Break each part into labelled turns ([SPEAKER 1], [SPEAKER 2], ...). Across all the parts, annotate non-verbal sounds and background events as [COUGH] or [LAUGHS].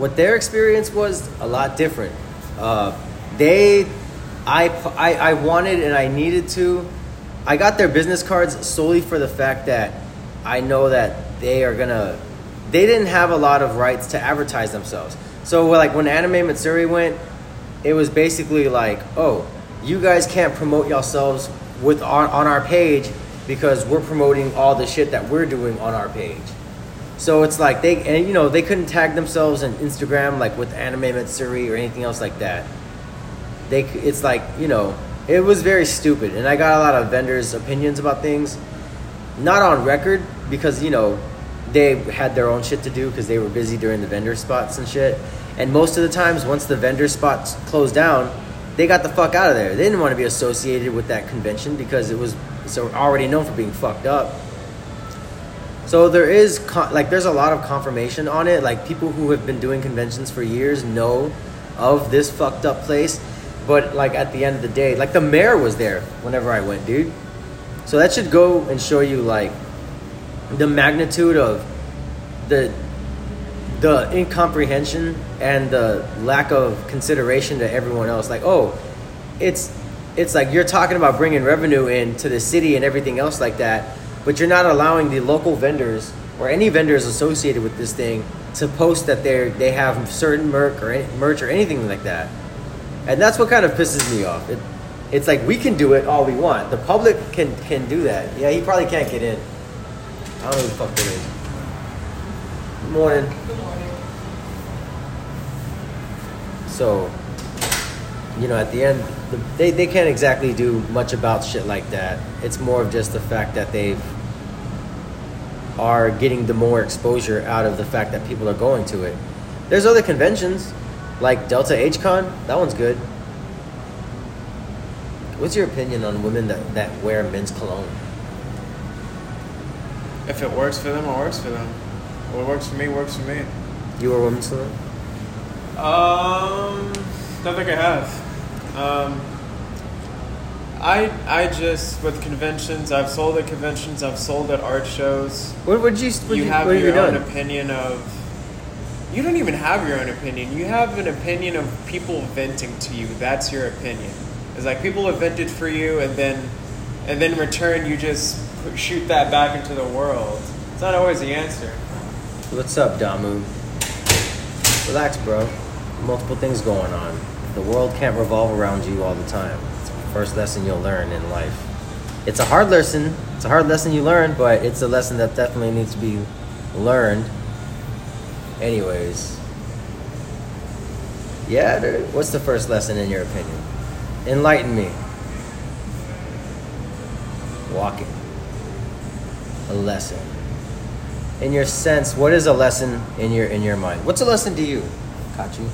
[SPEAKER 1] what their experience was a lot different. Uh, they, I, I, I wanted and I needed to. I got their business cards solely for the fact that I know that they are gonna. They didn't have a lot of rights to advertise themselves. So like when Anime Matsuri went, it was basically like, oh, you guys can't promote yourselves with on, on our page because we're promoting all the shit that we're doing on our page. So it's like they and you know they couldn't tag themselves on Instagram like with Anime Matsuri or anything else like that. They it's like you know it was very stupid, and I got a lot of vendors' opinions about things, not on record because you know they had their own shit to do because they were busy during the vendor spots and shit. And most of the times, once the vendor spots closed down, they got the fuck out of there. They didn't want to be associated with that convention because it was so already known for being fucked up. So there is con- like there's a lot of confirmation on it. Like people who have been doing conventions for years know of this fucked up place. But like at the end of the day, like the mayor was there whenever I went, dude. So that should go and show you like the magnitude of the the incomprehension and the lack of consideration to everyone else. Like, oh, it's it's like you're talking about bringing revenue into the city and everything else like that, but you're not allowing the local vendors or any vendors associated with this thing to post that they they have certain merch or any, merch or anything like that. And that's what kind of pisses me off. It, it's like we can do it all we want. The public can can do that. Yeah, he probably can't get in. I don't know who the fuck that is. Good morning.
[SPEAKER 2] Good morning.
[SPEAKER 1] So, you know, at the end, they, they can't exactly do much about shit like that. It's more of just the fact that they are getting the more exposure out of the fact that people are going to it. There's other conventions, like Delta HCon. That one's good. What's your opinion on women that, that wear men's cologne?
[SPEAKER 3] If it works for them, it works for them. What works for me, works for me.
[SPEAKER 1] You wear women's cologne?
[SPEAKER 3] Um, don't think I have. Um, I I just with conventions. I've sold at conventions. I've sold at art shows.
[SPEAKER 1] What would you? What
[SPEAKER 3] you
[SPEAKER 1] you
[SPEAKER 3] have
[SPEAKER 1] what
[SPEAKER 3] your
[SPEAKER 1] you
[SPEAKER 3] own
[SPEAKER 1] done?
[SPEAKER 3] opinion of. You don't even have your own opinion. You have an opinion of people venting to you. That's your opinion. It's like people have vented for you, and then, and then in return, you just shoot that back into the world. It's not always the answer.
[SPEAKER 1] What's up, Damu? Relax, bro. Multiple things going on. The world can't revolve around you all the time. It's the first lesson you'll learn in life. It's a hard lesson. It's a hard lesson you learn, but it's a lesson that definitely needs to be learned. Anyways. Yeah, dude. What's the first lesson in your opinion? Enlighten me. Walking. A lesson in your sense, what is a lesson in your in your mind? What's a lesson to you, Kachi?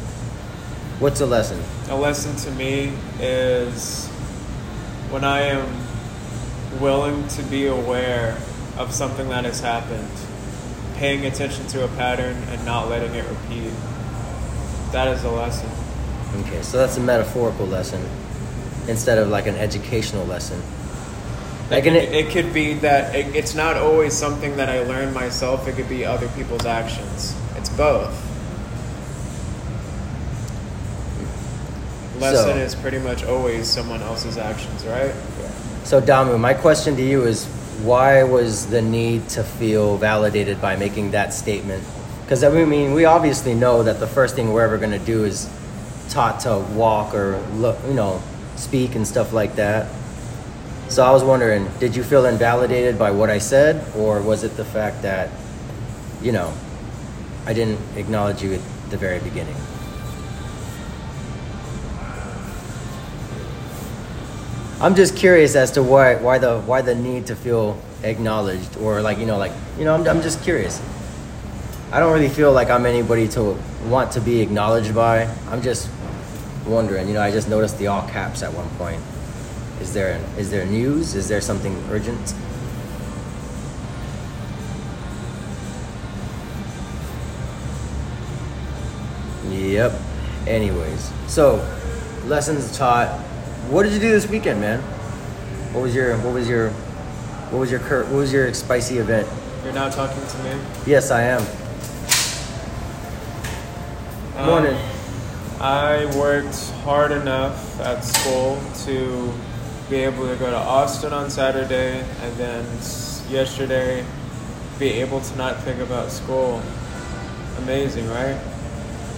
[SPEAKER 1] What's a lesson?
[SPEAKER 3] A lesson to me is when I am willing to be aware of something that has happened, paying attention to a pattern and not letting it repeat. That is a lesson.
[SPEAKER 1] Okay, so that's a metaphorical lesson instead of like an educational lesson. Like
[SPEAKER 3] it, it could be that it, it's not always something that I learned myself, it could be other people's actions. It's both. Lesson
[SPEAKER 1] So-
[SPEAKER 3] is pretty much always someone else's actions, right?
[SPEAKER 1] so Damu, my question to you is why was the need to feel validated by making that statement? Because I mean, we obviously know that the first thing we're ever going to do is taught to walk or look, you know, speak and stuff like that. So I was wondering, did you feel invalidated by what I said, or was it the fact that, you know, I didn't acknowledge you at the very beginning? I'm just curious as to why why the why the need to feel acknowledged or like you know like you know I'm I'm just curious. I don't really feel like I'm anybody to want to be acknowledged by. I'm just wondering. You know, I just noticed the all caps at one point. Is there is there news? Is there something urgent? Yep. Anyways, so lessons taught. What did you do this weekend, man? What was your what was your what was your cur- what was your spicy event?
[SPEAKER 3] You're now talking to me.
[SPEAKER 1] Yes, I am.
[SPEAKER 3] Um,
[SPEAKER 1] Morning.
[SPEAKER 3] I worked hard enough at school to be able to go to Austin on Saturday and then yesterday be able to not think about school. Amazing, right?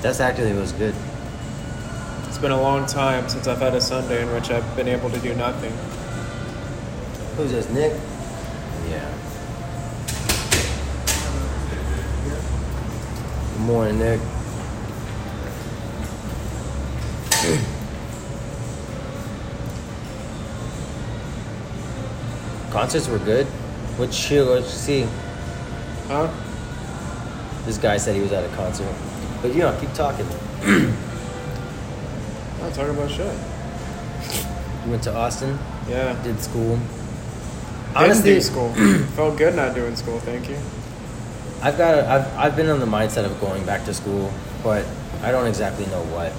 [SPEAKER 1] That's actually was good.
[SPEAKER 3] It's been a long time since I've had a Sunday in which I've been able to do nothing.
[SPEAKER 1] Who's this, Nick? Yeah. Good morning, Nick. [CLEARS THROAT] Concerts were good. What show did you see?
[SPEAKER 3] Huh?
[SPEAKER 1] This guy said he was at a concert. But you know, keep talking. [CLEARS THROAT]
[SPEAKER 3] I'll talk about shit.
[SPEAKER 1] You went to Austin,
[SPEAKER 3] Yeah.
[SPEAKER 1] did school.
[SPEAKER 3] Honestly,
[SPEAKER 1] Honestly,
[SPEAKER 3] do school. [CLEARS THROAT] [CLEARS THROAT] Felt good not doing school, thank you.
[SPEAKER 1] I've got. A, I've I've been on the mindset of going back to school, but I don't exactly know what.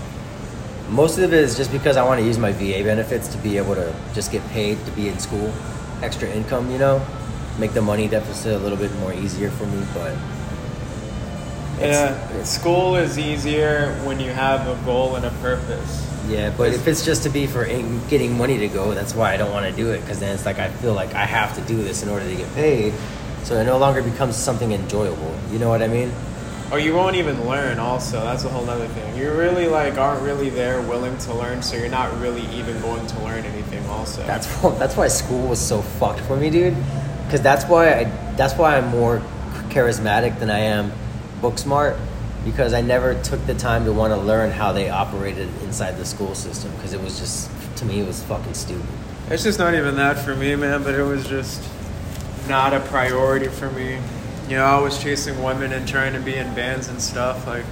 [SPEAKER 1] Most of it is just because I want to use my VA benefits to be able to just get paid to be in school, extra income, you know, make the money deficit a little bit more easier for me. But it's-
[SPEAKER 3] Yeah, school is easier when you have a goal and a purpose.
[SPEAKER 1] Yeah, but if it's just to be for in, getting money to go, that's why I don't want to do it. Because then it's like I feel like I have to do this in order to get paid, so it no longer becomes something enjoyable. You know what I mean?
[SPEAKER 3] Or you won't even learn. Also, that's a whole other thing. You really like aren't really there willing to learn, so you're not really even going to learn anything. Also,
[SPEAKER 1] That's [LAUGHS] that's why school was so fucked for me, dude. Because that's why I that's why I'm more charismatic than I am book smart. Because I never took the time to want to learn how they operated inside the school system. Because it was just to me it was fucking stupid.
[SPEAKER 3] it's just not even that for me, man. But it was just not a priority for me. You know, I was chasing women and trying to be in bands and stuff. Like,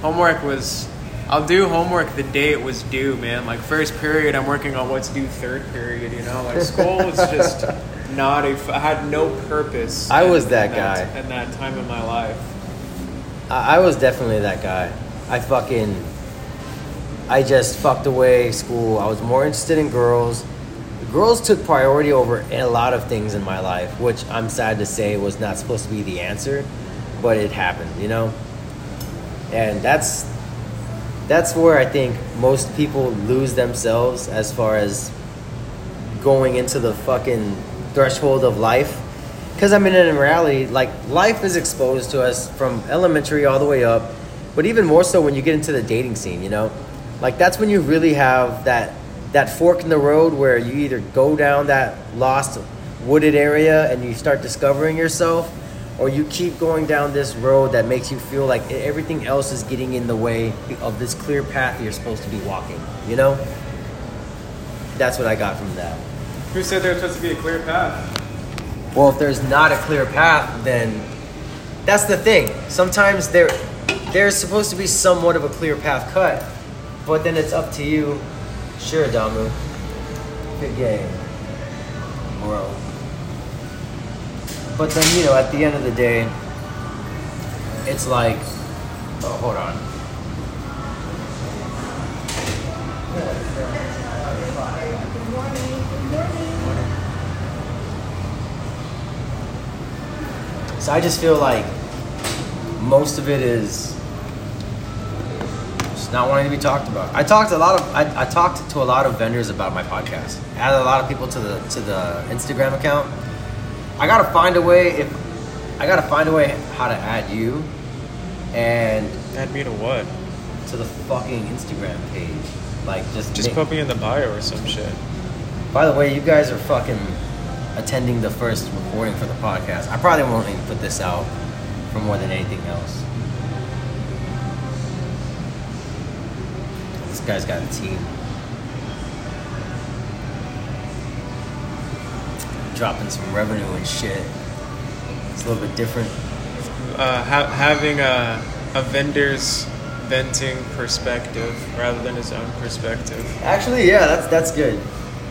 [SPEAKER 3] homework was. I'll do homework the day it was due, man. Like first period, I'm working on what's due third period. You know, like school was [LAUGHS] just not a. I had no purpose.
[SPEAKER 1] I was that
[SPEAKER 3] in
[SPEAKER 1] guy.
[SPEAKER 3] in that time in my life.
[SPEAKER 1] I, was definitely that guy. I fucking I just fucked away school. I was more interested in girls. Girls took priority over a lot of things in my life, which I'm sad to say was not supposed to be the answer, but it happened, you know? And that's that's where I think most people lose themselves as far as going into the fucking threshold of life. Because I mean, in reality, like life is exposed to us from elementary all the way up, but even more so when you get into the dating scene. You know, like that's when you really have that that fork in the road where you either go down that lost wooded area and you start discovering yourself, or you keep going down this road that makes you feel like everything else is getting in the way of this clear path you're supposed to be walking. You know, that's what I got from that.
[SPEAKER 3] Who said there's supposed to be a clear path?
[SPEAKER 1] Well, if there's not a clear path, then that's the thing. Sometimes there there's supposed to be somewhat of a clear path cut, but then it's up to you. Sure, Damu. Good game, bro. But then you know, at the end of the day, it's like, oh, hold on. So I just feel like most of it is just not wanting to be talked about. I talked a lot of I, I talked to a lot of vendors about my podcast. I Added a lot of people to the to the Instagram account. I gotta find a way if I gotta find a way how to add you and
[SPEAKER 3] Add me to what?
[SPEAKER 1] to the fucking Instagram page. Like just
[SPEAKER 3] Just
[SPEAKER 1] make-
[SPEAKER 3] put me in the bio or some shit.
[SPEAKER 1] By the way, you guys are fucking attending the first recording for the podcast. I probably won't even put this out for more than anything else. This guy's got a team. Dropping some revenue and shit. It's a little bit different.
[SPEAKER 3] Uh, ha- having a, a vendor's venting perspective rather than his own perspective.
[SPEAKER 1] Actually, yeah, that's that's good.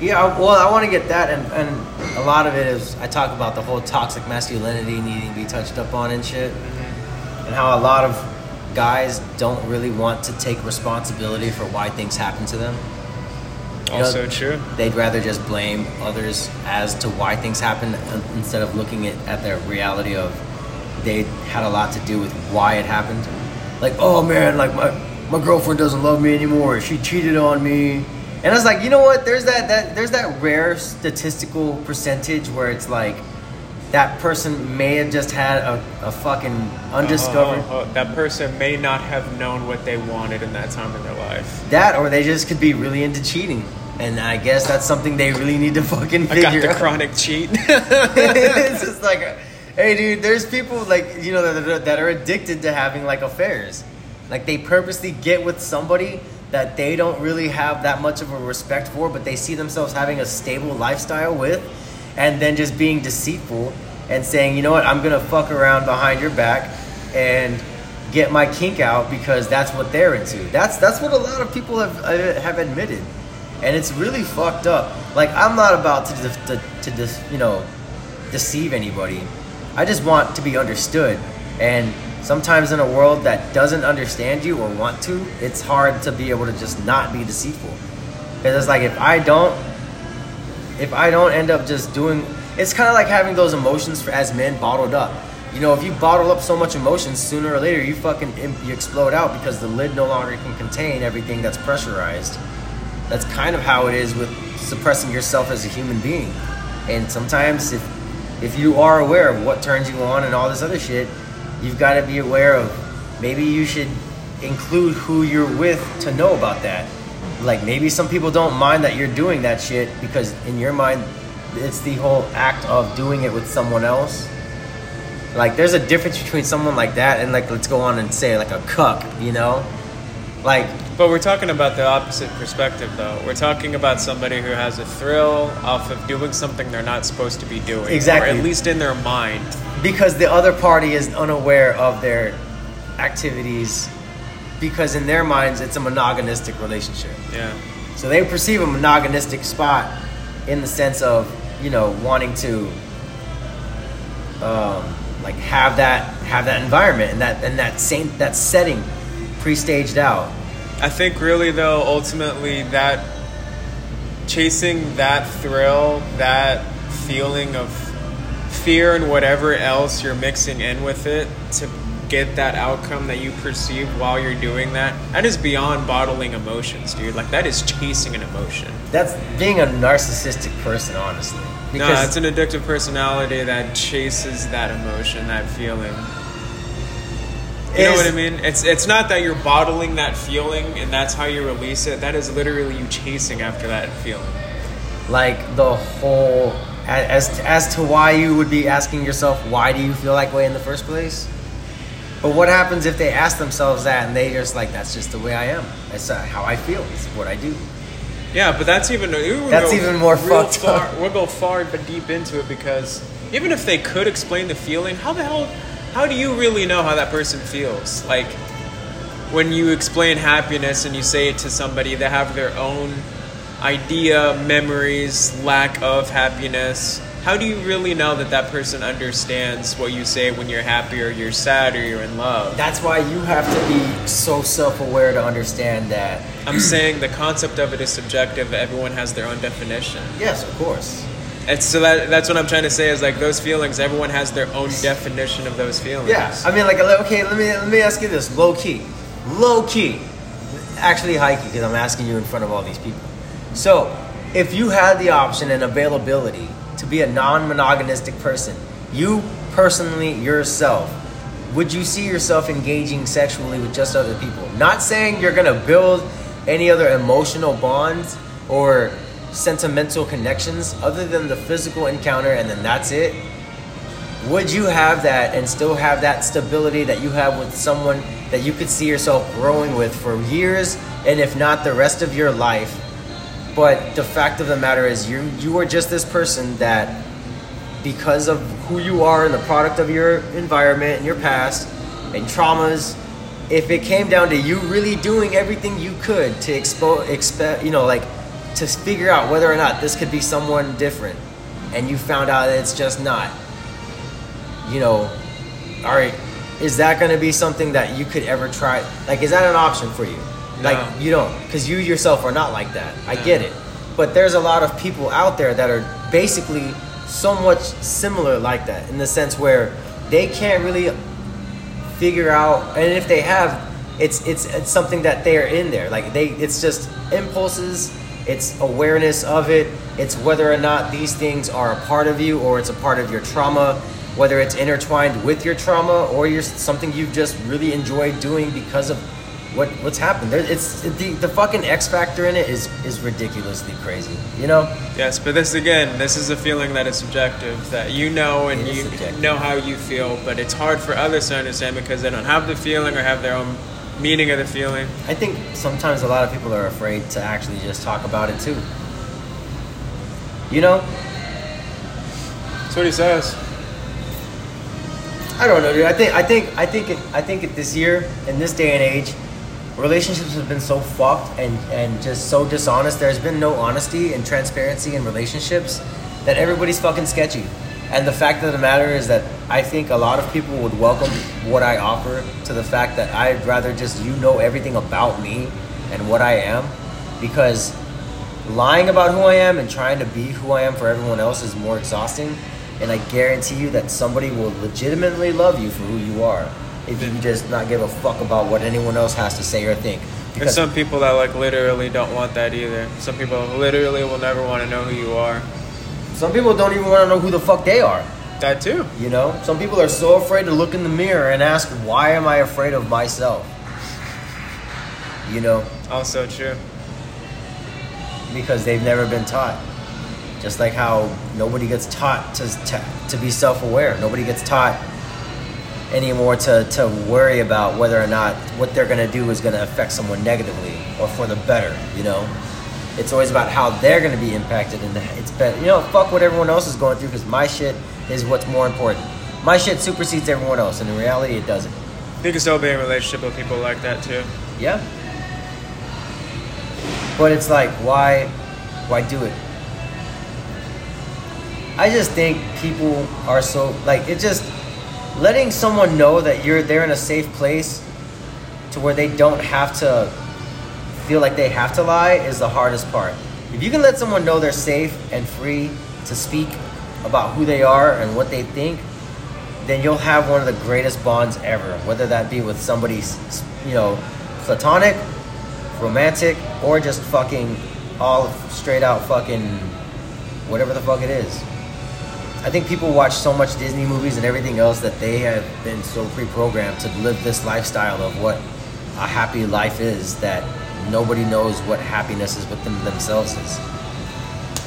[SPEAKER 1] Yeah, well, I want to get that, and, and a lot of it is I talk about the whole toxic masculinity needing to be touched up on and shit, and how a lot of guys don't really want to take responsibility for why things happen to them. You know,
[SPEAKER 3] Also true.
[SPEAKER 1] They'd rather just blame others as to why things happen uh, instead of looking at, at the reality of they had a lot to do with why it happened. Like, oh man, like my my girlfriend doesn't love me anymore. She cheated on me. And I was like, you know what? There's that that there's that rare statistical percentage where it's like that person may have just had a, a fucking undiscovered
[SPEAKER 3] Oh, oh, oh, that person may not have known what they wanted in that time in their life.
[SPEAKER 1] that, or they just could be really into cheating. And I guess that's something they really need to fucking
[SPEAKER 3] I got
[SPEAKER 1] figure
[SPEAKER 3] the
[SPEAKER 1] out.
[SPEAKER 3] chronic cheat. [LAUGHS] [LAUGHS]
[SPEAKER 1] it's just like, hey, dude, there's people like you know that, that are addicted to having like affairs. Like they purposely get with somebody that they don't really have that much of a respect for, but they see themselves having a stable lifestyle with, and then just being deceitful and saying, you know what, I'm gonna fuck around behind your back and get my kink out because that's what they're into. That's that's what a lot of people have uh, have admitted, and it's really fucked up. Like I'm not about to to, to, you know deceive anybody. I just want to be understood. And sometimes in a world that doesn't understand you or want to, it's hard to be able to just not be deceitful. Because it's like if I don't, if I don't end up just doing, it's kind of like having those emotions for, as men bottled up. You know, if you bottle up so much emotion, sooner or later you fucking you explode out because the lid no longer can contain everything that's pressurized. That's kind of how it is with suppressing yourself as a human being. And sometimes if if you are aware of what turns you on and all this other shit, you've got to be aware of maybe you should include who you're with to know about that. Like maybe some people don't mind that you're doing that shit because in your mind it's the whole act of doing it with someone else. Like there's a difference between someone like that and like let's go on and say like a cuck, you know? Like
[SPEAKER 3] But we're talking about the opposite perspective, though. We're talking about somebody who has a thrill off of doing something they're not supposed to be doing,
[SPEAKER 1] Exactly.
[SPEAKER 3] or at least in their mind.
[SPEAKER 1] because the other party is unaware of their activities because in their minds it's a monoganistic relationship
[SPEAKER 3] Yeah,
[SPEAKER 1] so they perceive a monoganistic spot in the sense of you know wanting to um, like have that have that environment and that and that same that setting pre-staged out
[SPEAKER 3] I think really though, ultimately that chasing that thrill, that feeling of fear and whatever else you're mixing in with it to get that outcome that you perceive while you're doing that, that is beyond bottling emotions, dude. Like that is chasing an emotion.
[SPEAKER 1] that's being a narcissistic person honestly
[SPEAKER 3] No, it's an addictive personality that chases that emotion, that feeling. You know what I mean? It's it's not that you're bottling that feeling and that's how you release it. That is literally you chasing after that feeling.
[SPEAKER 1] like the whole as as to why you would be asking yourself why do you feel that way in the first place but what happens if they ask themselves that and they just like that's just the way i am that's uh, how i feel it's what i do
[SPEAKER 3] Yeah, but that's even
[SPEAKER 1] That's even more fucked
[SPEAKER 3] far,
[SPEAKER 1] up.
[SPEAKER 3] We'll go far but deep into it because even if they could explain the feeling, how the hell? How do you really know how that person feels? Like when you explain happiness and you say it to somebody, they have their own idea, memories, lack of happiness. How do you really know that that person understands what you say when you're happy or you're sad or you're in love?
[SPEAKER 1] that's why you have to be so self-aware to understand that
[SPEAKER 3] I'm saying the concept of it is subjective. Everyone has their own definition.
[SPEAKER 1] yes of course
[SPEAKER 3] It's so that that's what I'm trying to say is like those feelings. Everyone has their own definition of those feelings.
[SPEAKER 1] yeah i mean like okay let me let me ask you this low key low key actually high key because i'm asking you in front of all these people so if you had the option and availability to be a non-monoganistic person you personally yourself would you see yourself engaging sexually with just other people not saying you're gonna build any other emotional bonds or sentimental connections other than the physical encounter and then that's it? Would you have that and still have that stability that you have with someone that you could see yourself growing with for years? And if not the rest of your life. But the fact of the matter is you you are just this person that because of who you are and the product of your environment and your past and traumas if it came down to you really doing everything you could to expo expect you know like to figure out whether or not this could be someone different and you found out that it's just not you know, all right, is that going to be something that you could ever try? Like, is that an option for you?
[SPEAKER 3] No.
[SPEAKER 1] Like, you don't, because you yourself are not like that. I
[SPEAKER 3] No.
[SPEAKER 1] get it. But there's a lot of people out there that are basically so much similar like that in the sense where they can't really figure out, and if they have, it's it's it's something that they're in there. Like they, it's just impulses. It's awareness of it. It's whether or not these things are a part of you or it's a part of your trauma. Whether it's intertwined with your trauma or you're something you've just really enjoyed doing because of what what's happened. There, it's the the fucking X factor in it is is ridiculously crazy. You know.
[SPEAKER 3] Yes, but this again, this is a feeling that is subjective. That you know and you
[SPEAKER 1] subjective.
[SPEAKER 3] know how you feel, but it's hard for others to understand because they don't have the feeling or have their own meaning of the feeling.
[SPEAKER 1] I think sometimes a lot of people are afraid to actually just talk about it too. You know,
[SPEAKER 3] That's what he says.
[SPEAKER 1] I don't know, dude. I think I think I think it, I think it, this year in this day and age, relationships have been so fucked and and just so dishonest. There's been no honesty and transparency in relationships that everybody's fucking sketchy. And the fact of the matter is that I think a lot of people would welcome what I offer to the fact that I'd rather just you know everything about me and what I am because lying about who I am and trying to be who I am for everyone else is more exhausting. And I guarantee you that somebody will legitimately love you for who you are if you just not give a fuck about what anyone else has to say or think.
[SPEAKER 3] There's some people that like literally don't want that either. Some people literally will never want to know who you are.
[SPEAKER 1] Some people don't even want to know who the fuck they are.
[SPEAKER 3] That too.
[SPEAKER 1] You know, some people are so afraid to look in the mirror and ask, "Why am I afraid of myself?" You know,
[SPEAKER 3] Also true.
[SPEAKER 1] because they've never been taught. Just like how nobody gets taught to to, to be self-aware. Nobody gets taught anymore to, to worry about whether or not what they're gonna do is gonna affect someone negatively or for the better. You know, it's always about how they're gonna be impacted, and it's better. You know, fuck what everyone else is going through because my shit is what's more important. My shit supersedes everyone else, and in reality, it doesn't.
[SPEAKER 3] You can still be in a relationship with people like that too.
[SPEAKER 1] Yeah. But it's like, why, why do it? I just think people are so like it. Just letting someone know that you're they're in a safe place, to where they don't have to feel like they have to lie is the hardest part. If you can let someone know they're safe and free to speak about who they are and what they think, then you'll have one of the greatest bonds ever. Whether that be with somebody, you know, platonic, romantic, or just fucking all straight out fucking whatever the fuck it is. I think people watch so much Disney movies and everything else that they have been so pre-programmed to live this lifestyle of what a happy life is that nobody knows what happiness is within themselves is.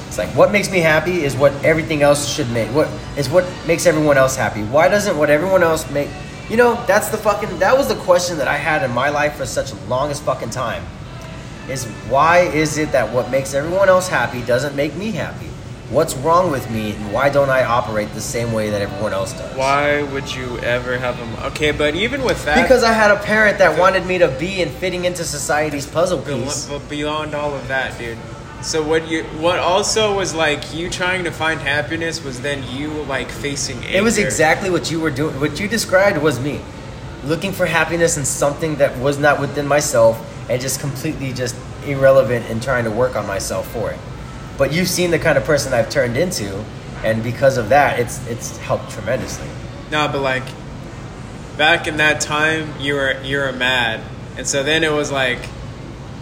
[SPEAKER 1] It's like what makes me happy is what everything else should make. What is what makes everyone else happy? Why doesn't what everyone else make? You know, that's the fucking that was the question that I had in my life for such a longest fucking time. Is why is it that what makes everyone else happy doesn't make me happy? What's wrong with me and why don't I operate the same way that everyone else does?
[SPEAKER 3] Why would you ever have them? Okay, but even with that,
[SPEAKER 1] Because I had a parent that wanted me to be and fitting into society's puzzle piece.
[SPEAKER 3] But beyond all of that, dude. So what you what also was like you trying to find happiness was then you like facing anger.
[SPEAKER 1] It was exactly what you were doing. What you described was me looking for happiness in something that was not within myself and just completely just irrelevant and trying to work on myself for it. But you've seen the kind of person I've turned into, and because of that, it's it's helped tremendously.
[SPEAKER 3] No, but like back in that time, you were you were mad, and so then it was like,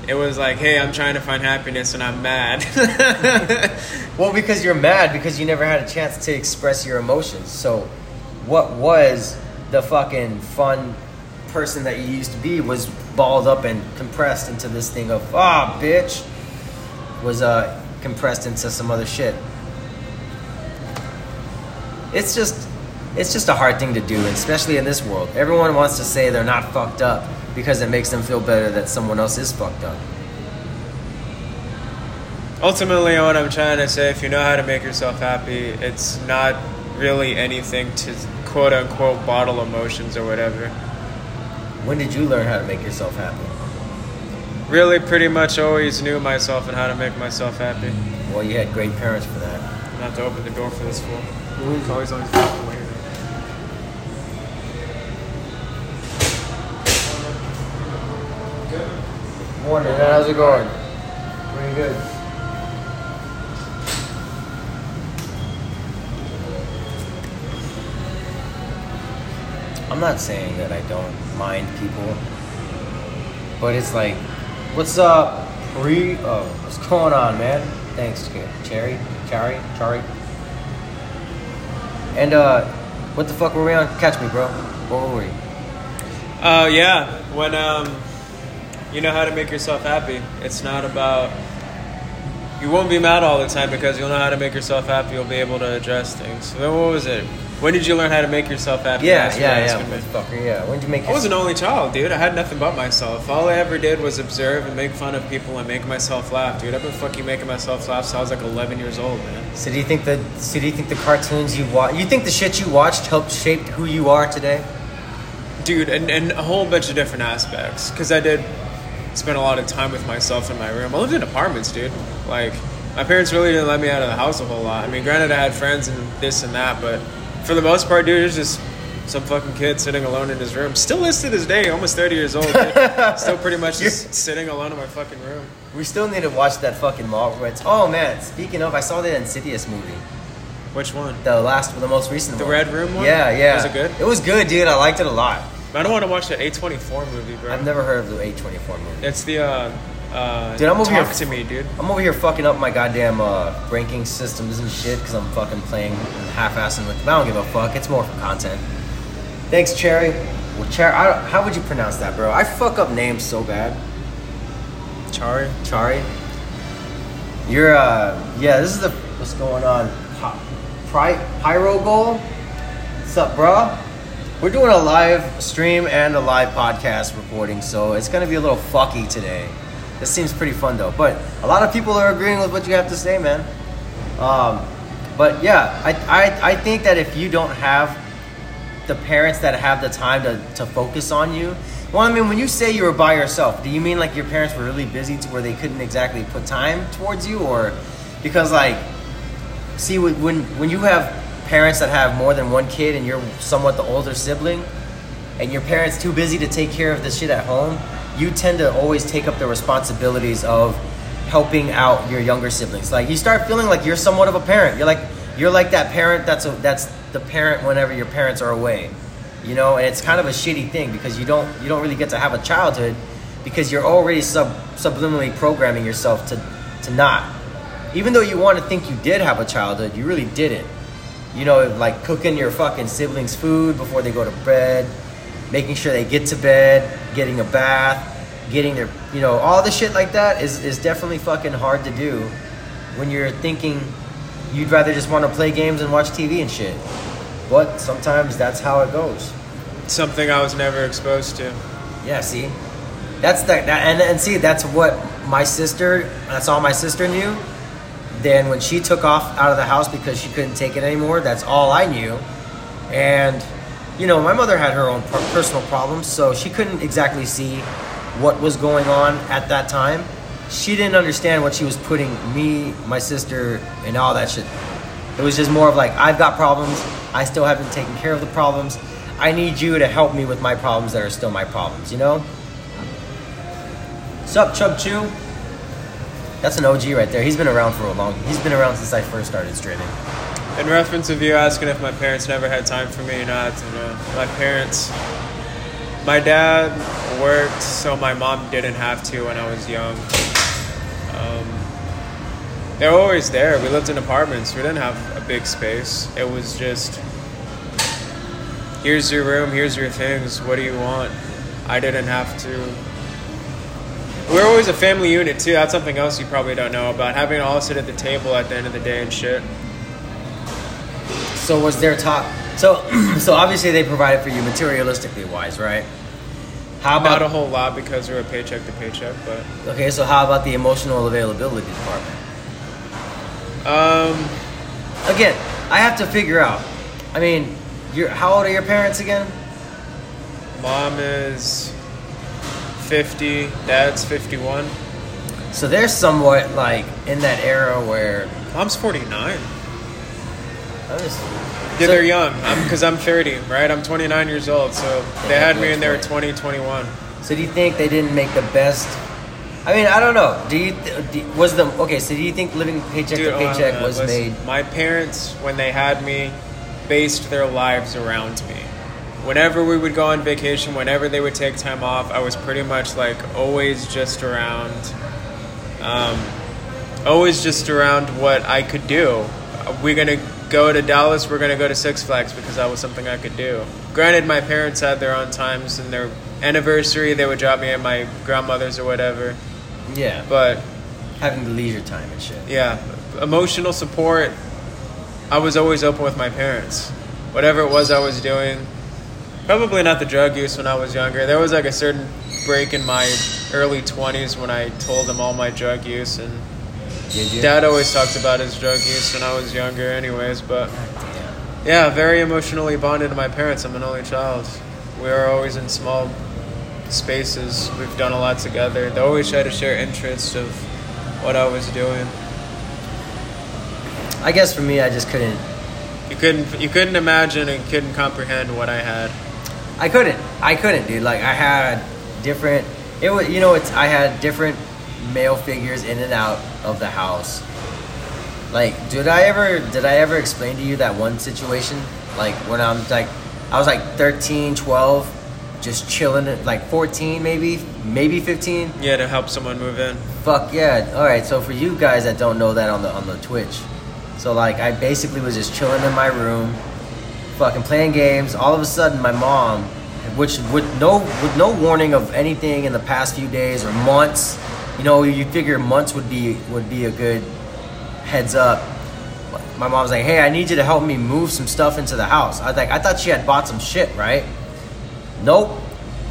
[SPEAKER 3] it was like, hey, I'm trying to find happiness, and I'm mad. [LAUGHS]
[SPEAKER 1] Well, because you're mad because you never had a chance to express your emotions. So, what was the fucking fun person that you used to be was balled up and compressed into this thing of ah bitch was uh compressed into some other shit. It's just it's just a hard thing to do, especially in this world. Everyone wants to say they're not fucked up because it makes them feel better that someone else is fucked up.
[SPEAKER 3] Ultimately, what I'm trying to say, if you know how to make yourself happy, it's not really anything to quote unquote bottle emotions or whatever.
[SPEAKER 1] When did you learn how to make yourself happy?
[SPEAKER 3] Really, pretty much always knew myself and how to make myself happy.
[SPEAKER 1] Well, you had great parents for that.
[SPEAKER 3] Not to open the door for this fool. It's always always fucking weird.
[SPEAKER 1] Morning, man. How's it going? Pretty good. I'm not saying that I don't mind people But it's like, what's up? Re, oh, what's going on, man? Thanks, Cherry, Cherry, Cherry. And uh, what the fuck were we on? Catch me, bro. What were we?
[SPEAKER 3] Uh, yeah. When um, you know how to make yourself happy. It's not about. You won't be mad all the time because you'll know how to make yourself happy. You'll be able to address things. So what was it? When did you learn how to make yourself happy?
[SPEAKER 1] Yeah, yeah, yeah. yeah. When did you make
[SPEAKER 3] I was an only child, dude. I had nothing but myself. All I ever did was observe and make fun of people and make myself laugh, dude. I've been fucking making myself laugh since I was like 11 years old, man.
[SPEAKER 1] So do you think the so do you think the cartoons you watch you think the shit you watched helped shape who you are today?
[SPEAKER 3] Dude, and, and a whole bunch of different aspects. Because I did spend a lot of time with myself in my room. I lived in apartments, dude. Like, my parents really didn't let me out of the house a whole lot. I mean, granted, I had friends and this and that, but for the most part, dude, it was just some fucking kid sitting alone in his room. Still is to this day, almost 30 years old. Dude. [LAUGHS] Still pretty much just sitting alone in my fucking room.
[SPEAKER 1] We still need to watch that fucking Mallrats. Oh man, speaking of, I saw the Insidious movie.
[SPEAKER 3] Which one?
[SPEAKER 1] The last, the most recent
[SPEAKER 3] The
[SPEAKER 1] one.
[SPEAKER 3] Red Room one?
[SPEAKER 1] Yeah, yeah.
[SPEAKER 3] Was it good?
[SPEAKER 1] It was good, dude. I liked it a lot.
[SPEAKER 3] I don't want to watch that A24 movie, bro.
[SPEAKER 1] I've never heard of the A24 movie.
[SPEAKER 3] It's the, uh, uh,
[SPEAKER 1] Dude, I'm over
[SPEAKER 3] Talk
[SPEAKER 1] here-
[SPEAKER 3] to Me, dude.
[SPEAKER 1] I'm over here fucking up my goddamn uh, ranking systems and shit because I'm fucking playing half-assing with. I don't give a fuck. It's more for content. Thanks, Cherry. Well, Cherry, I don't, how would you pronounce that, bro? I fuck up names so bad.
[SPEAKER 3] Chari.
[SPEAKER 1] Chari. You're uh yeah, this is the what's going on. Pri- Pyro Goal. What's up, bro? We're doing a live stream and a live podcast recording, so it's gonna be a little fucky today. This seems pretty fun though, but a lot of people are agreeing with what you have to say, man. Um, but yeah, I, I I think that if you don't have the parents that have the time to, to focus on you. Well, I mean, when you say you were by yourself, do you mean like your parents were really busy to where they couldn't exactly put time towards you, or because like, see, when when you have parents that have more than one kid and you're somewhat the older sibling, and your parents too busy to take care of the shit at home, you tend to always take up the responsibilities of helping out your younger siblings. Like you start feeling like you're somewhat of a parent. You're like you're like that parent that's a, that's the parent whenever your parents are away. You know, and it's kind of a shitty thing because you don't you don't really get to have a childhood because you're already sub subliminally programming yourself to to not. Even though you want to think you did have a childhood, you really didn't. You know, like cooking your fucking siblings food before they go to bed, making sure they get to bed, getting a bath, getting their, you know, all the shit like that is, is definitely fucking hard to do when you're thinking you'd rather just want to play games and watch TV and shit. But sometimes that's how it goes.
[SPEAKER 3] Something I was never exposed to.
[SPEAKER 1] Yeah, see? That's the, that, and, and see, that's what my sister, that's all my sister knew. Then when she took off out of the house because she couldn't take it anymore, that's all I knew. And, you know, my mother had her own personal problems, so she couldn't exactly see what was going on at that time. She didn't understand what she was putting me, my sister, and all that shit. It was just more of like, I've got problems. I still haven't taken care of the problems. I need you to help me with my problems that are still my problems, you know? Sup, Chub Chew? That's an OG right there. He's been around for a long. He's been around since I first started streaming.
[SPEAKER 3] In reference of you asking if my parents never had time for me or not, my parents, my dad worked, so my mom didn't have to when I was young. Um, they were always there. We lived in apartments. We didn't have a big space. It was just, here's your room, here's your things. What do you want? I didn't have to. We We're always a family unit too. That's something else you probably don't know about having all sit at the table at the end of the day and shit.
[SPEAKER 1] So was their top? So [CLEARS THROAT] so obviously they provided for you materialistically wise, right? How about
[SPEAKER 3] Not a whole lot because we were paycheck to paycheck, but
[SPEAKER 1] okay? So how about the emotional availability department?
[SPEAKER 3] um,
[SPEAKER 1] Again, I have to figure out. I mean, you're how old are your parents again?
[SPEAKER 3] mom is fifty, dad's fifty-one,
[SPEAKER 1] So they're somewhat like in that era where
[SPEAKER 3] mom's forty-nine.
[SPEAKER 1] I'm
[SPEAKER 3] Yeah, they're young. I'm because I'm thirty, right? I'm twenty-nine years old, so they had me in there
[SPEAKER 1] 20.
[SPEAKER 3] 20, 21.
[SPEAKER 1] So do you think they didn't make the best? I mean, I don't know. Do you do, was the okay? So do you think living paycheck
[SPEAKER 3] Dude,
[SPEAKER 1] to paycheck was
[SPEAKER 3] Listen,
[SPEAKER 1] made?
[SPEAKER 3] My parents, when they had me, based their lives around me. whenever we would go on vacation, whenever they would take time off, I was pretty much like always just around, um, always just around what I could do. We're gonna go to Dallas. We're gonna go to Six Flags because that was something I could do. Granted, my parents had their own times and their anniversary. They would drop me at my grandmother's or whatever.
[SPEAKER 1] Yeah,
[SPEAKER 3] But
[SPEAKER 1] having the leisure time and shit.
[SPEAKER 3] yeah, emotional support. I was always open with my parents. Whatever it was I was doing, probably not the drug use when I was younger. There was like a certain break in my early 20s when I told them all my drug use, and
[SPEAKER 1] Did you?
[SPEAKER 3] dad always talked about his drug use when I was younger, anyways. But yeah, very emotionally bonded to my parents. I'm an only child. We are always in small spaces. We've done a lot together. They always try to share interests of what I was doing.
[SPEAKER 1] I guess for me, I just couldn't.
[SPEAKER 3] You couldn't you couldn't imagine and couldn't comprehend what I had.
[SPEAKER 1] I couldn't. I couldn't, dude. Like I had different. It was, you know, it's. I had different male figures in and out of the house. Like, did I ever? Did I ever explain to you that one situation? Like when I'm like, I was like 13, 12, just chilling. At, like 14, maybe, maybe 15.
[SPEAKER 3] Yeah, to help someone move in.
[SPEAKER 1] Fuck yeah! All right, so for you guys that don't know that on the on the Twitch, so like I basically was just chilling in my room, fucking playing games. All of a sudden, my mom, which with no with no warning of anything in the past few days or months, you know, you figure months would be would be a good heads up. My mom's like, "Hey, I need you to help me move some stuff into the house." I was like, I thought she had bought some shit, right? Nope.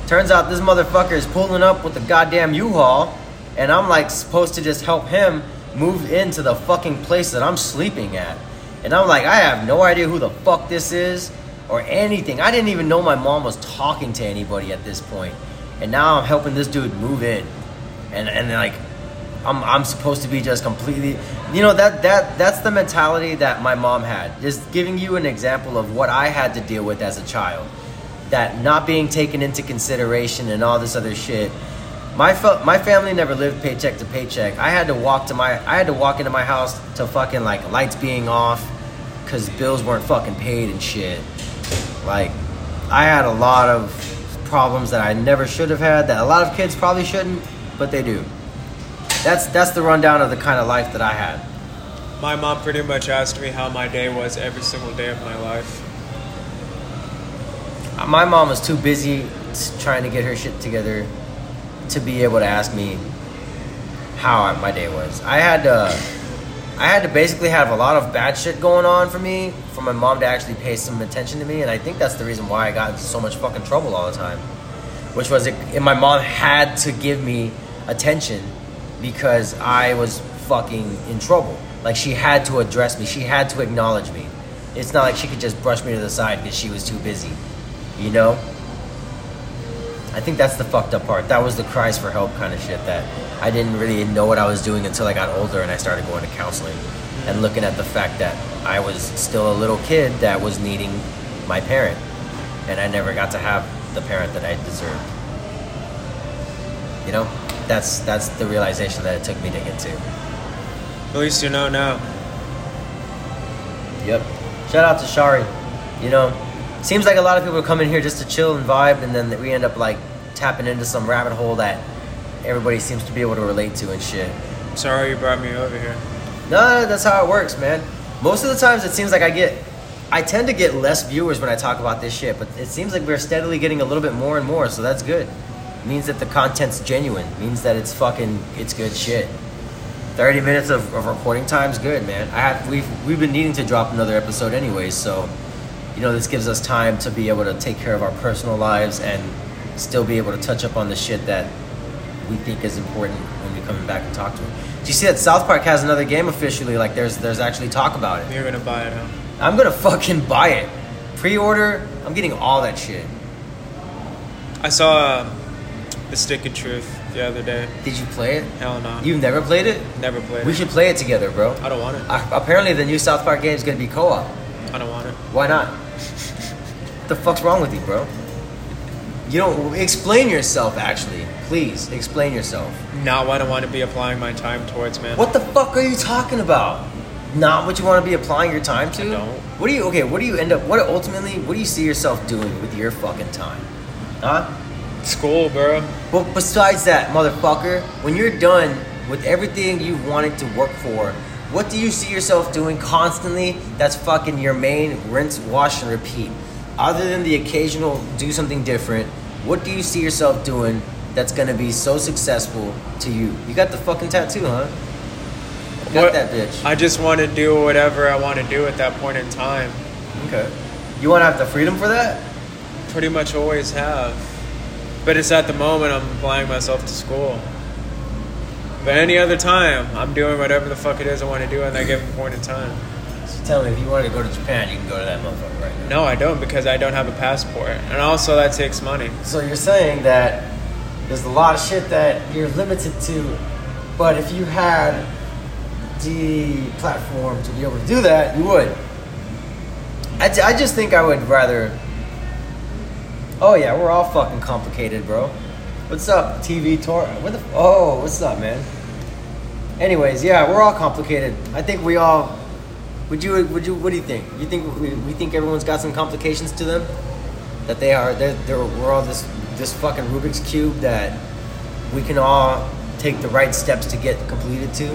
[SPEAKER 1] Turns out this motherfucker is pulling up with the goddamn U-Haul, and I'm like supposed to just help him move into the fucking place that I'm sleeping at. And I'm like, I have no idea who the fuck this is or anything. I didn't even know my mom was talking to anybody at this point. And now I'm helping this dude move in. And and like I'm I'm supposed to be just completely you know that that that's the mentality that my mom had. Just giving you an example of what I had to deal with as a child. That not being taken into consideration and all this other shit. My fa- my family never lived paycheck to paycheck. I had to walk to my I had to walk into my house to fucking like lights being off cuz bills weren't fucking paid and shit. Like I had a lot of problems that I never should have had that a lot of kids probably shouldn't, but they do. That's that's the rundown of the kind of life that I had.
[SPEAKER 3] My mom pretty much asked me how my day was every single day of my life.
[SPEAKER 1] My mom was too busy trying to get her shit together to be able to ask me how my day was. I had to I had to basically have a lot of bad shit going on for me for my mom to actually pay some attention to me and I think that's the reason why I got into so much fucking trouble all the time. Which was it, and my mom had to give me attention because I was fucking in trouble. Like she had to address me. She had to acknowledge me. It's not like she could just brush me to the side because she was too busy. You know? I think that's the fucked up part. That was the cries for help kind of shit that I didn't really know what I was doing until I got older and I started going to counseling and looking at the fact that I was still a little kid that was needing my parent and I never got to have the parent that I deserved. You know? That's that's the realization that it took me to get to.
[SPEAKER 3] At least you know now.
[SPEAKER 1] Yep. Shout out to Shari. You know, seems like a lot of people come in here just to chill and vibe, and then we end up like tapping into some rabbit hole that everybody seems to be able to relate to and shit.
[SPEAKER 3] Sorry you brought me over here.
[SPEAKER 1] No, that's how it works, man. Most of the times, it seems like I get, I tend to get less viewers when I talk about this shit, but it seems like we're steadily getting a little bit more and more, so that's good. Means that the content's genuine. means that it's fucking, it's good shit. 30 minutes of, of recording time's good, man. I have we've we've been needing to drop another episode anyway, so you know this gives us time to be able to take care of our personal lives and still be able to touch up on the shit that we think is important when we come back and talk to them. Do you see that South Park has another game officially? Like there's there's actually talk about it.
[SPEAKER 3] You're gonna buy it, huh?
[SPEAKER 1] I'm gonna fucking buy it. Pre-order. I'm getting all that shit.
[SPEAKER 3] I saw uh, the Stick of Truth the other day.
[SPEAKER 1] Did you play it?
[SPEAKER 3] Hell no.
[SPEAKER 1] You've never played it?
[SPEAKER 3] never played it.
[SPEAKER 1] We
[SPEAKER 3] it.
[SPEAKER 1] should play it together, bro.
[SPEAKER 3] I don't want it.
[SPEAKER 1] Uh, apparently, the new South Park game is gonna be co-op.
[SPEAKER 3] I don't want it.
[SPEAKER 1] Why not? what the fuck's wrong with you, bro? You don't explain yourself. Actually, please explain yourself.
[SPEAKER 3] Now I don't want to be applying my time towards, man.
[SPEAKER 1] What the fuck are you talking about? not what you want to be applying your time to?
[SPEAKER 3] I don't.
[SPEAKER 1] What do you okay? What do you end up? What ultimately? What do you see yourself doing with your fucking time? Huh?
[SPEAKER 3] School, bro.
[SPEAKER 1] But besides that, motherfucker, when you're done with everything you wanted to work for, what do you see yourself doing constantly? That's fucking your main rinse, wash, and repeat. Other than the occasional do something different, what do you see yourself doing that's gonna be so successful to you? You got the fucking tattoo, huh? Got
[SPEAKER 3] What-
[SPEAKER 1] that bitch.
[SPEAKER 3] I just want to do whatever I want to do at that point in time.
[SPEAKER 1] Okay. You want to have the freedom for that?
[SPEAKER 3] Pretty much always have. But it's at the moment I'm applying myself to school. But any other time, I'm doing whatever the fuck it is I want to do at that given point in time.
[SPEAKER 1] So tell me, if you wanted to go to Japan, you can go to that motherfucker right now.
[SPEAKER 3] No, I don't because I don't have a passport. And also, that takes money.
[SPEAKER 1] So you're saying that there's a lot of shit that you're limited to, but if you had the platform to be able to do that, you would. I, I just think I would rather. Oh yeah, we're all fucking complicated, bro. What's up, TV tour? What the? Oh, what's up, man? Anyways, yeah, we're all complicated. I think we all. Would you? Would you? What do you think? You think we, we think everyone's got some complications to them? That they are. They're, they're. We're all this this fucking Rubik's cube that we can all take the right steps to get completed to.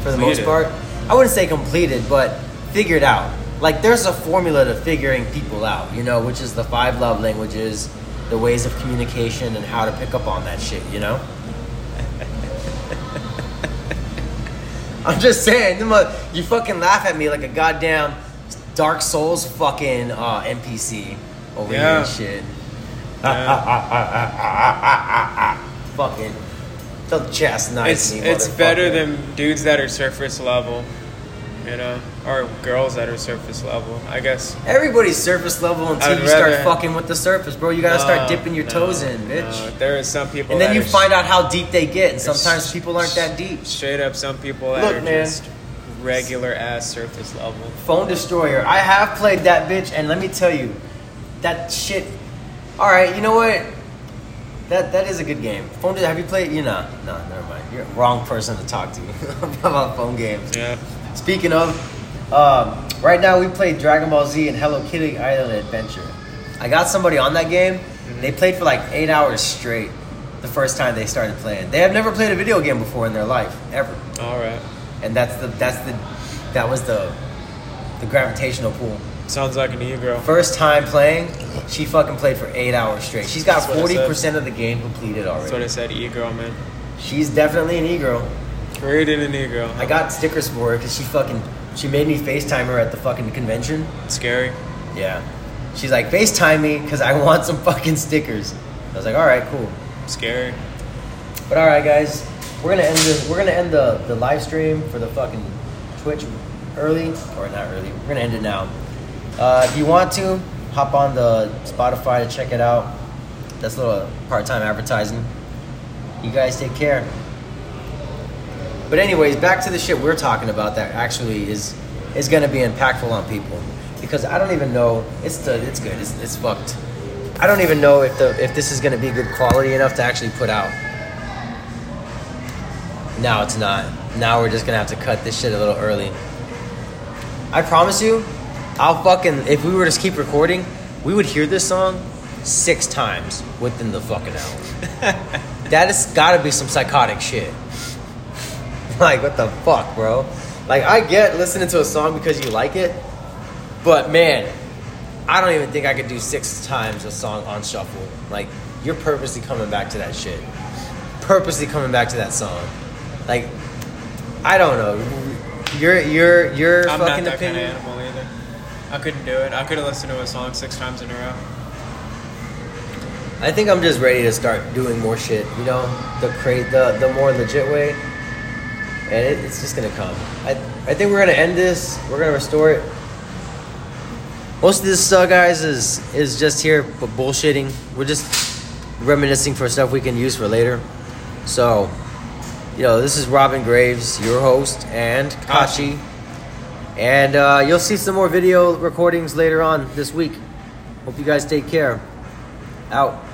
[SPEAKER 1] For the most part, I wouldn't say completed, but figured out. Like there's a formula to figuring people out, you know, which is the five love languages, the ways of communication, and how to pick up on that shit, you know. [LAUGHS] I'm just saying, you fucking laugh at me like a goddamn Dark Souls fucking uh, NPC over here and shit.
[SPEAKER 3] Yeah. [LAUGHS]
[SPEAKER 1] fucking, don't chastise
[SPEAKER 3] it's
[SPEAKER 1] me.
[SPEAKER 3] it's better than dudes that are surface level, you know, or girls that are surface level. I guess.
[SPEAKER 1] Everybody's surface level until you start fucking with the surface, bro. You gotta start dipping your
[SPEAKER 3] no,
[SPEAKER 1] toes in, bitch.
[SPEAKER 3] no. There are some people,
[SPEAKER 1] and then you find out how deep they get, and sometimes
[SPEAKER 3] s-
[SPEAKER 1] people aren't that deep.
[SPEAKER 3] Straight up, some people that
[SPEAKER 1] Look,
[SPEAKER 3] are
[SPEAKER 1] man.
[SPEAKER 3] just regular ass surface level.
[SPEAKER 1] Phone Destroyer. I have played that bitch, and let me tell you, that shit. All right, you know what? That that is a good game. Phone. Have you played? You know, no, never mind. You're the wrong person to talk to [LAUGHS] about phone games.
[SPEAKER 3] Yeah.
[SPEAKER 1] Speaking of, um, right now we play Dragon Ball Z and Hello Kitty Island Adventure. I got somebody on that game. They played for like eight hours straight. The first time they started playing, they have never played a video game before in their life ever,
[SPEAKER 3] All right.
[SPEAKER 1] and that's the that's the that was the the gravitational pull.
[SPEAKER 3] Sounds like an e-girl.
[SPEAKER 1] First time playing, she fucking played for eight hours straight. She's got
[SPEAKER 3] That's what I
[SPEAKER 1] forty percent of the game completed already.
[SPEAKER 3] That's what I said. E-girl, man.
[SPEAKER 1] She's definitely an e-girl.
[SPEAKER 3] Rated an e-girl.
[SPEAKER 1] I got stickers for her because she fucking she made me FaceTime her at the fucking convention.
[SPEAKER 3] Scary.
[SPEAKER 1] Yeah. She's like, FaceTime me because I [LAUGHS] want some fucking stickers. I was like, all right, cool.
[SPEAKER 3] Scary.
[SPEAKER 1] But all right, guys, we're gonna end this. we're gonna end the the live stream for the fucking Twitch early or not early. We're gonna end it now. Uh, if you want to, hop on the Spotify to check it out. That's a little part-time advertising. You guys take care. But anyways, back to the shit we're talking about that actually is is gonna be impactful on people because I don't even know it's the it's good it's, it's fucked. I don't even know if the if this is gonna be good quality enough to actually put out. No, it's not. Now we're just gonna have to cut this shit a little early. I promise you, I'll fucking if we were to keep recording, we would hear this song six times within the fucking hour. [LAUGHS] that has gotta be some psychotic shit. [LAUGHS] like what the fuck, bro? Like I get listening to a song because you like it, but man, I don't even think I could do six times a song on shuffle. Like you're purposely coming back to that shit. Purposely coming back to that song. Like I don't know. Your your your
[SPEAKER 3] I'm not
[SPEAKER 1] fucking
[SPEAKER 3] that kind of animal either. I couldn't do it. I couldn't listen to a song six times in a row.
[SPEAKER 1] I think I'm just ready to start doing more shit. You know, the crate, the the more legit way, and it, it's just gonna come. I I think we're gonna end this. We're gonna restore it. Most of this uh, guys is is just here bu- bullshitting. We're just reminiscing for stuff we can use for later. So, you know, this is Robin Graves, your host, and Kachi. And uh, you'll see some more video recordings later on this week. Hope you guys take care. Out.